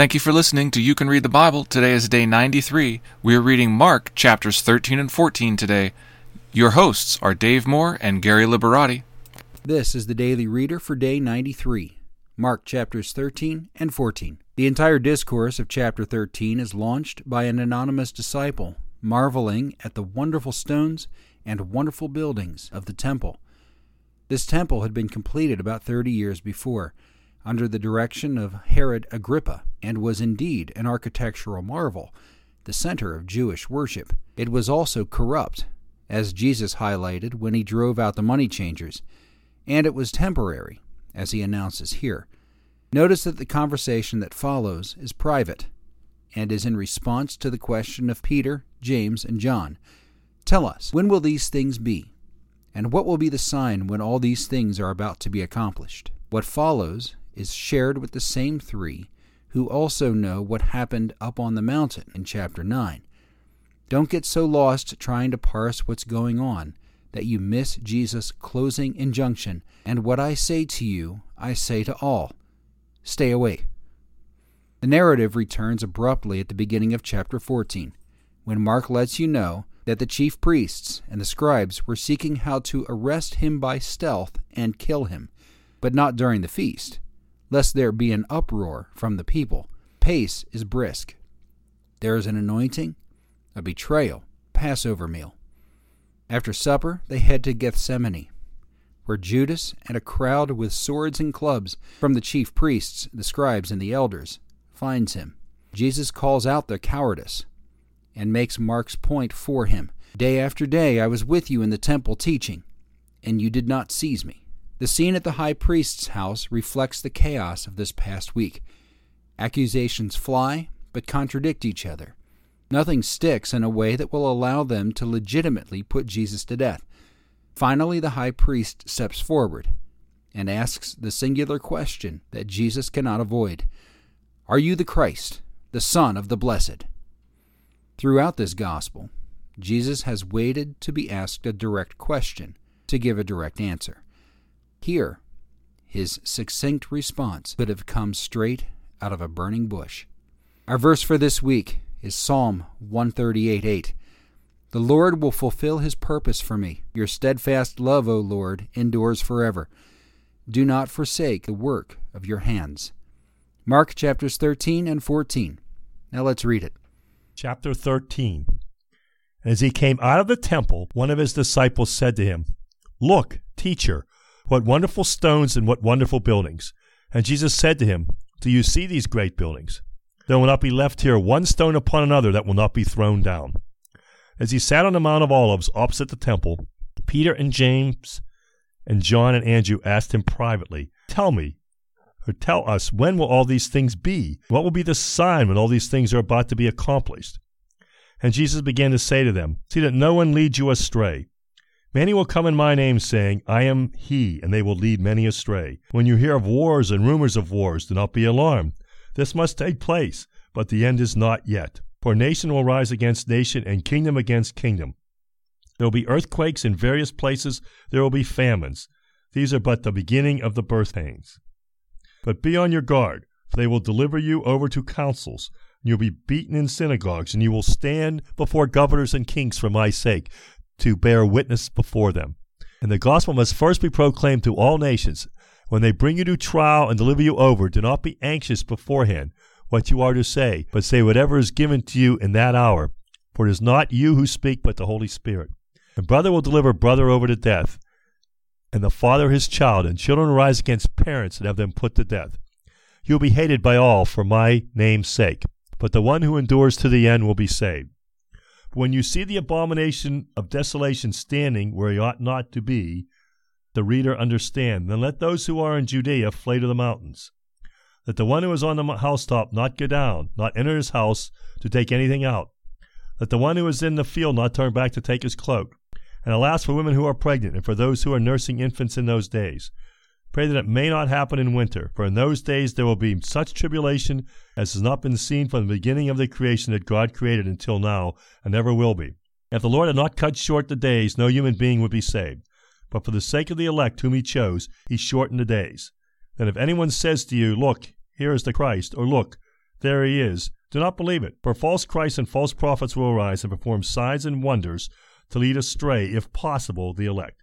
Thank you for listening to You Can Read the Bible. Today is day 93. We are reading Mark chapters 13 and 14 today. Your hosts are Dave Moore and Gary Liberati. This is the Daily Reader for day 93, Mark chapters 13 and 14. The entire discourse of chapter 13 is launched by an anonymous disciple, marveling at the wonderful stones and wonderful buildings of the temple. This temple had been completed about 30 years before under the direction of Herod Agrippa, and was indeed an architectural marvel, the center of Jewish worship. It was also corrupt, as Jesus highlighted when he drove out the money changers, and it was temporary, as he announces here. Notice that the conversation that follows is private and is in response to the question of Peter, James, and John. Tell us, when will these things be? And what will be the sign when all these things are about to be accomplished? What follows is shared with the same three who also know what happened up on the mountain in chapter 9. Don't get so lost trying to parse what's going on that you miss Jesus' closing injunction, and what I say to you, I say to all stay away. The narrative returns abruptly at the beginning of chapter 14, when Mark lets you know that the chief priests and the scribes were seeking how to arrest him by stealth and kill him, but not during the feast lest there be an uproar from the people. Pace is brisk. There is an anointing, a betrayal, Passover meal. After supper, they head to Gethsemane, where Judas and a crowd with swords and clubs from the chief priests, the scribes, and the elders finds him. Jesus calls out their cowardice and makes Mark's point for him. Day after day I was with you in the temple teaching, and you did not seize me. The scene at the high priest's house reflects the chaos of this past week. Accusations fly, but contradict each other. Nothing sticks in a way that will allow them to legitimately put Jesus to death. Finally, the high priest steps forward and asks the singular question that Jesus cannot avoid Are you the Christ, the Son of the Blessed? Throughout this gospel, Jesus has waited to be asked a direct question to give a direct answer. Here, his succinct response could have come straight out of a burning bush. Our verse for this week is Psalm 138 8. The Lord will fulfill his purpose for me. Your steadfast love, O Lord, endures forever. Do not forsake the work of your hands. Mark chapters 13 and 14. Now let's read it. Chapter 13 As he came out of the temple, one of his disciples said to him, Look, teacher, what wonderful stones and what wonderful buildings. And Jesus said to him, Do you see these great buildings? There will not be left here one stone upon another that will not be thrown down. As he sat on the Mount of Olives opposite the temple, Peter and James and John and Andrew asked him privately, Tell me, or tell us, when will all these things be? What will be the sign when all these things are about to be accomplished? And Jesus began to say to them, See that no one leads you astray. Many will come in my name, saying, I am he, and they will lead many astray. When you hear of wars and rumors of wars, do not be alarmed. This must take place, but the end is not yet. For nation will rise against nation, and kingdom against kingdom. There will be earthquakes in various places, there will be famines. These are but the beginning of the birth pains. But be on your guard, for they will deliver you over to councils. And you'll be beaten in synagogues, and you will stand before governors and kings for my sake, to bear witness before them. And the gospel must first be proclaimed to all nations. When they bring you to trial and deliver you over, do not be anxious beforehand what you are to say, but say whatever is given to you in that hour. For it is not you who speak, but the Holy Spirit. And brother will deliver brother over to death, and the father his child, and children rise against parents and have them put to death. You will be hated by all for my name's sake, but the one who endures to the end will be saved. When you see the abomination of desolation standing where he ought not to be, the reader understand. Then let those who are in Judea flee to the mountains. Let the one who is on the housetop not go down, not enter his house to take anything out. Let the one who is in the field not turn back to take his cloak. And alas for women who are pregnant, and for those who are nursing infants in those days. Pray that it may not happen in winter, for in those days there will be such tribulation as has not been seen from the beginning of the creation that God created until now, and never will be. If the Lord had not cut short the days, no human being would be saved. But for the sake of the elect whom he chose, he shortened the days. Then if anyone says to you, Look, here is the Christ, or Look, there he is, do not believe it. For false Christs and false prophets will arise and perform signs and wonders to lead astray, if possible, the elect.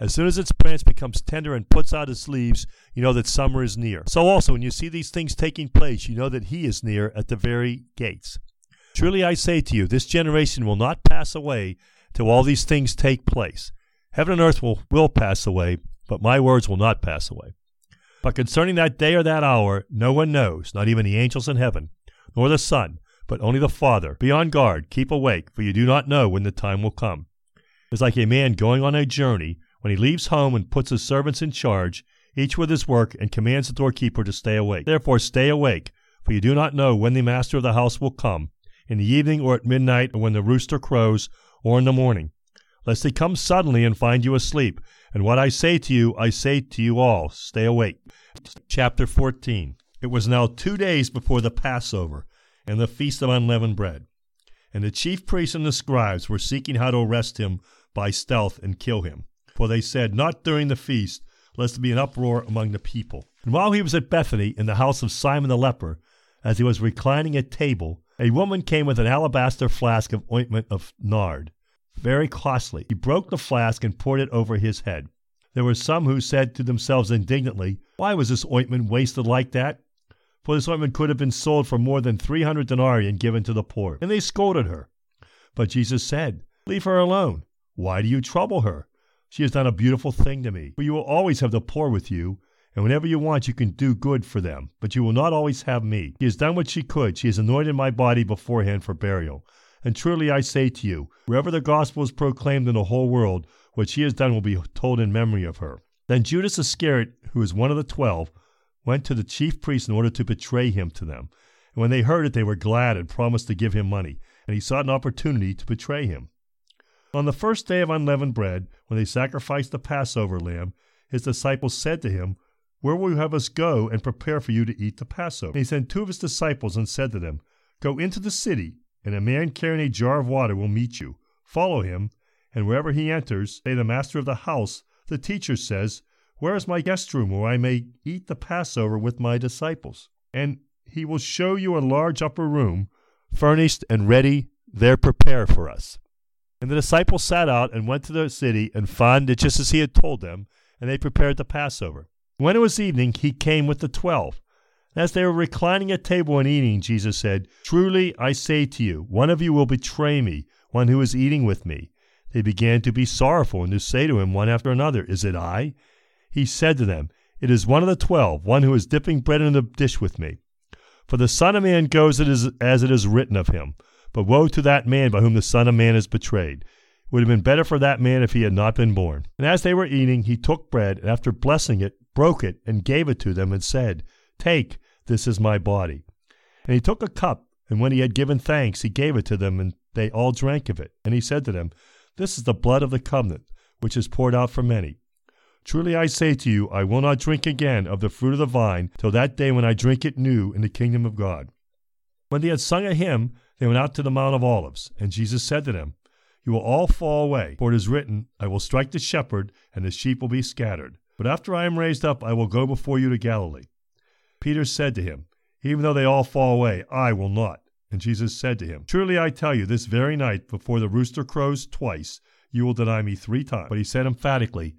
As soon as its branch becomes tender and puts out its leaves, you know that summer is near. So also, when you see these things taking place, you know that he is near at the very gates. Truly I say to you, this generation will not pass away till all these things take place. Heaven and earth will, will pass away, but my words will not pass away. But concerning that day or that hour, no one knows, not even the angels in heaven, nor the Son, but only the Father. Be on guard, keep awake, for you do not know when the time will come. It is like a man going on a journey when he leaves home and puts his servants in charge, each with his work, and commands the doorkeeper to stay awake. Therefore stay awake, for you do not know when the master of the house will come, in the evening or at midnight, or when the rooster crows, or in the morning, lest he come suddenly and find you asleep. And what I say to you, I say to you all, stay awake. Chapter 14 It was now two days before the Passover, and the feast of unleavened bread. And the chief priests and the scribes were seeking how to arrest him by stealth and kill him. For they said, Not during the feast, lest there be an uproar among the people. And while he was at Bethany, in the house of Simon the leper, as he was reclining at table, a woman came with an alabaster flask of ointment of nard, very costly. He broke the flask and poured it over his head. There were some who said to themselves indignantly, Why was this ointment wasted like that? For this ointment could have been sold for more than three hundred denarii and given to the poor. And they scolded her. But Jesus said, Leave her alone. Why do you trouble her? She has done a beautiful thing to me. For you will always have the poor with you, and whenever you want, you can do good for them. But you will not always have me. She has done what she could. She has anointed my body beforehand for burial. And truly I say to you, wherever the gospel is proclaimed in the whole world, what she has done will be told in memory of her. Then Judas Iscariot, who was one of the twelve, went to the chief priests in order to betray him to them. And when they heard it, they were glad and promised to give him money. And he sought an opportunity to betray him. On the first day of unleavened bread, when they sacrificed the Passover lamb, his disciples said to him, Where will you have us go and prepare for you to eat the Passover? And he sent two of his disciples and said to them, Go into the city, and a man carrying a jar of water will meet you. Follow him, and wherever he enters, say the master of the house, the teacher says, Where is my guest room where I may eat the Passover with my disciples? And he will show you a large upper room, furnished and ready, there prepare for us. And the disciples sat out and went to the city and found it just as he had told them, and they prepared the Passover. When it was evening, he came with the twelve. As they were reclining at table and eating, Jesus said, Truly I say to you, one of you will betray me, one who is eating with me. They began to be sorrowful and to say to him one after another, Is it I? He said to them, It is one of the twelve, one who is dipping bread in the dish with me. For the Son of Man goes as it is written of him. But woe to that man by whom the Son of Man is betrayed. It would have been better for that man if he had not been born. And as they were eating, he took bread, and after blessing it, broke it, and gave it to them, and said, Take, this is my body. And he took a cup, and when he had given thanks, he gave it to them, and they all drank of it. And he said to them, This is the blood of the covenant, which is poured out for many. Truly I say to you, I will not drink again of the fruit of the vine till that day when I drink it new in the kingdom of God. When they had sung a hymn, they went out to the Mount of Olives, and Jesus said to them, You will all fall away, for it is written, I will strike the shepherd, and the sheep will be scattered. But after I am raised up, I will go before you to Galilee. Peter said to him, Even though they all fall away, I will not. And Jesus said to him, Truly I tell you, this very night, before the rooster crows twice, you will deny me three times. But he said emphatically,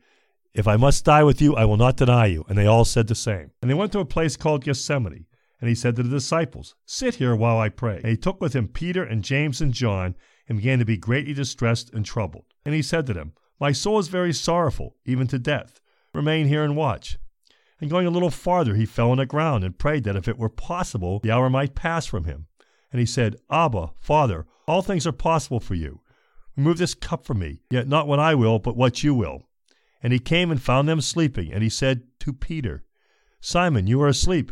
If I must die with you, I will not deny you. And they all said the same. And they went to a place called Gethsemane. And he said to the disciples, Sit here while I pray. And he took with him Peter and James and John, and began to be greatly distressed and troubled. And he said to them, My soul is very sorrowful, even to death. Remain here and watch. And going a little farther, he fell on the ground and prayed that if it were possible, the hour might pass from him. And he said, Abba, Father, all things are possible for you. Remove this cup from me, yet not what I will, but what you will. And he came and found them sleeping, and he said to Peter, Simon, you are asleep.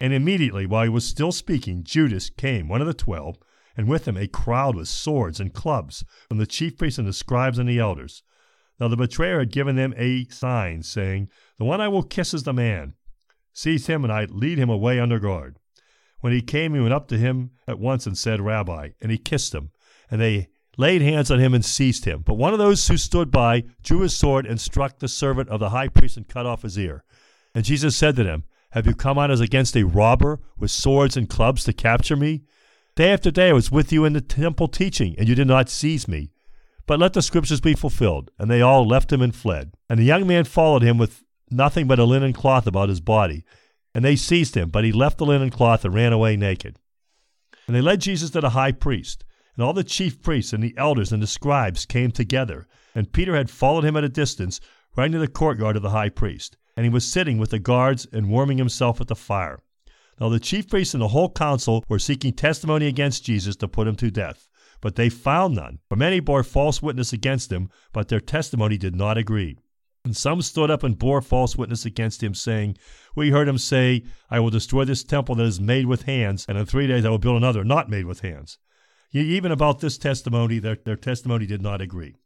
And immediately, while he was still speaking, Judas came, one of the twelve, and with him a crowd with swords and clubs from the chief priests and the scribes and the elders. Now the betrayer had given them a sign, saying, The one I will kiss is the man. Seize him, and I lead him away under guard. When he came, he went up to him at once and said, Rabbi, and he kissed him. And they laid hands on him and seized him. But one of those who stood by drew his sword and struck the servant of the high priest and cut off his ear. And Jesus said to them, Have you come out as against a robber with swords and clubs to capture me? Day after day I was with you in the temple teaching, and you did not seize me. But let the scriptures be fulfilled. And they all left him and fled. And the young man followed him with nothing but a linen cloth about his body. And they seized him, but he left the linen cloth and ran away naked. And they led Jesus to the high priest. And all the chief priests and the elders and the scribes came together. And Peter had followed him at a distance, right into the courtyard of the high priest. And he was sitting with the guards and warming himself at the fire. Now the chief priests and the whole council were seeking testimony against Jesus to put him to death. But they found none. For many bore false witness against him, but their testimony did not agree. And some stood up and bore false witness against him, saying, We heard him say, I will destroy this temple that is made with hands, and in three days I will build another not made with hands. Even about this testimony, their, their testimony did not agree.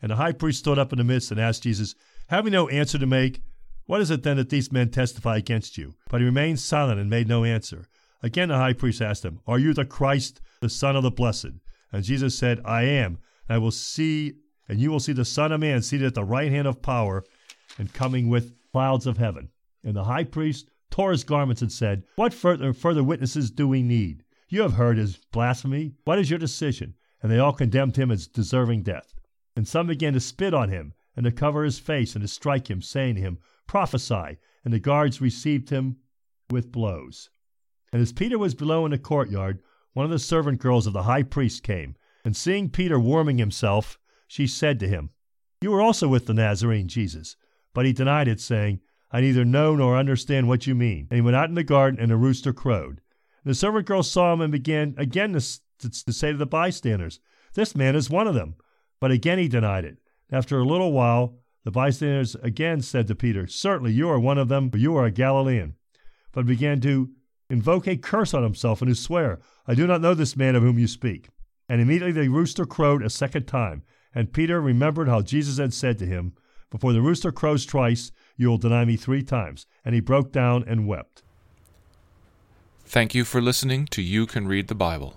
And the high priest stood up in the midst and asked Jesus, Having no answer to make, what is it then that these men testify against you? But he remained silent and made no answer. Again the high priest asked him, Are you the Christ, the Son of the Blessed? And Jesus said, I am. And I will see, and you will see the Son of Man seated at the right hand of power and coming with clouds of heaven. And the high priest tore his garments and said, What further, further witnesses do we need? You have heard his blasphemy. What is your decision? And they all condemned him as deserving death. And some began to spit on him, and to cover his face, and to strike him, saying to him, Prophesy. And the guards received him with blows. And as Peter was below in the courtyard, one of the servant girls of the high priest came, and seeing Peter warming himself, she said to him, You were also with the Nazarene Jesus. But he denied it, saying, I neither know nor understand what you mean. And he went out in the garden, and a rooster crowed. The servant girl saw him and began again to, to, to, say to the bystanders, This man is one of them. But again he denied it. After a little while, the bystanders again said to Peter, Certainly you are one of them, for you are a Galilean. But began to invoke a curse on himself and to swear, I do not know this man of whom you speak. And immediately the rooster crowed a second time. And Peter remembered how Jesus had said to him, Before the rooster crows twice, you will deny me three times. And he broke down and wept. Thank you for listening to You Can Read the Bible.